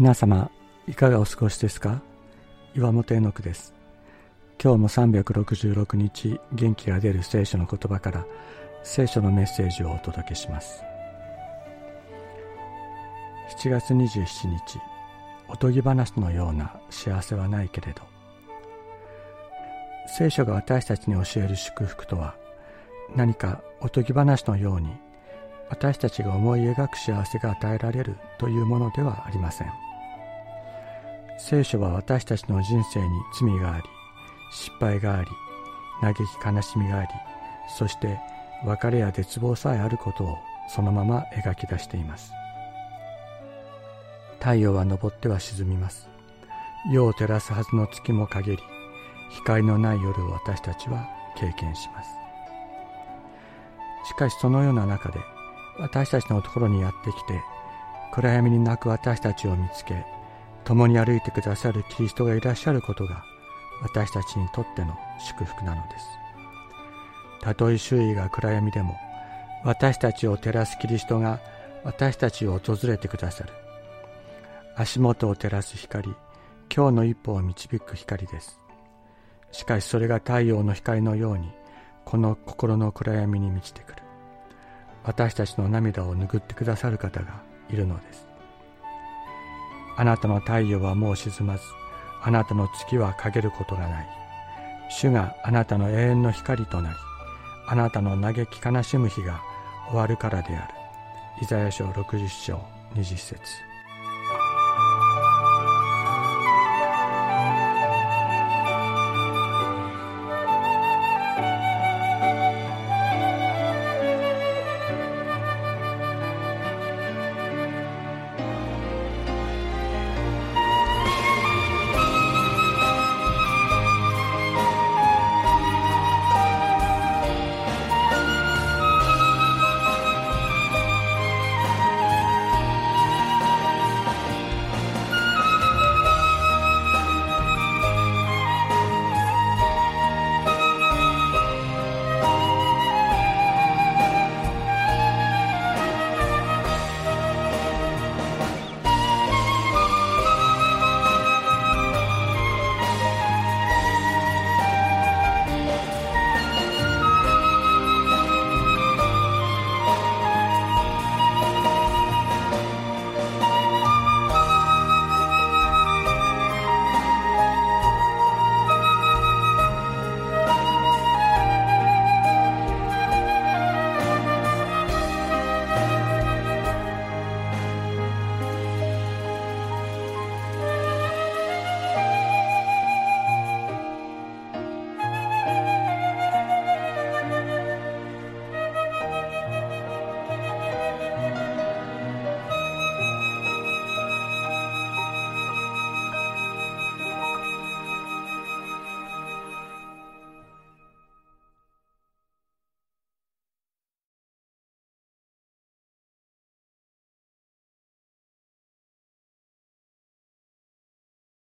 皆様いかがお過ごしですか？岩本絵の句です。今日も366日元気が出る聖書の言葉から聖書のメッセージをお届けします。7月27日おとぎ話のような幸せはないけれど聖書が私たちに教える祝福とは何かおとぎ話のように私たちが思い描く幸せが与えられるというものではありません。聖書は私たちの人生に罪があり失敗があり嘆き悲しみがありそして別れや絶望さえあることをそのまま描き出しています。太陽は昇っては沈みます。夜を照らすはずの月も陰り光のない夜を私たちは経験します。しかしそのような中で私たちのところにやってきて暗闇に泣く私たちを見つけ共に歩いてくださるキリストがいらっしゃることが私たちにとっての祝福なのです。たとえ周囲が暗闇でも私たちを照らすキリストが私たちを訪れてくださる。足元を照らす光今日の一歩を導く光です。しかしそれが太陽の光のようにこの心の暗闇に満ちてくる。私たちの涙を拭ってくださる方がいるのです。あなたの太陽はもう沈まずあなたの月は陰ることがない。主があなたの永遠の光となりあなたの嘆き悲しむ日が終わるからである。イザヤ書60章20節。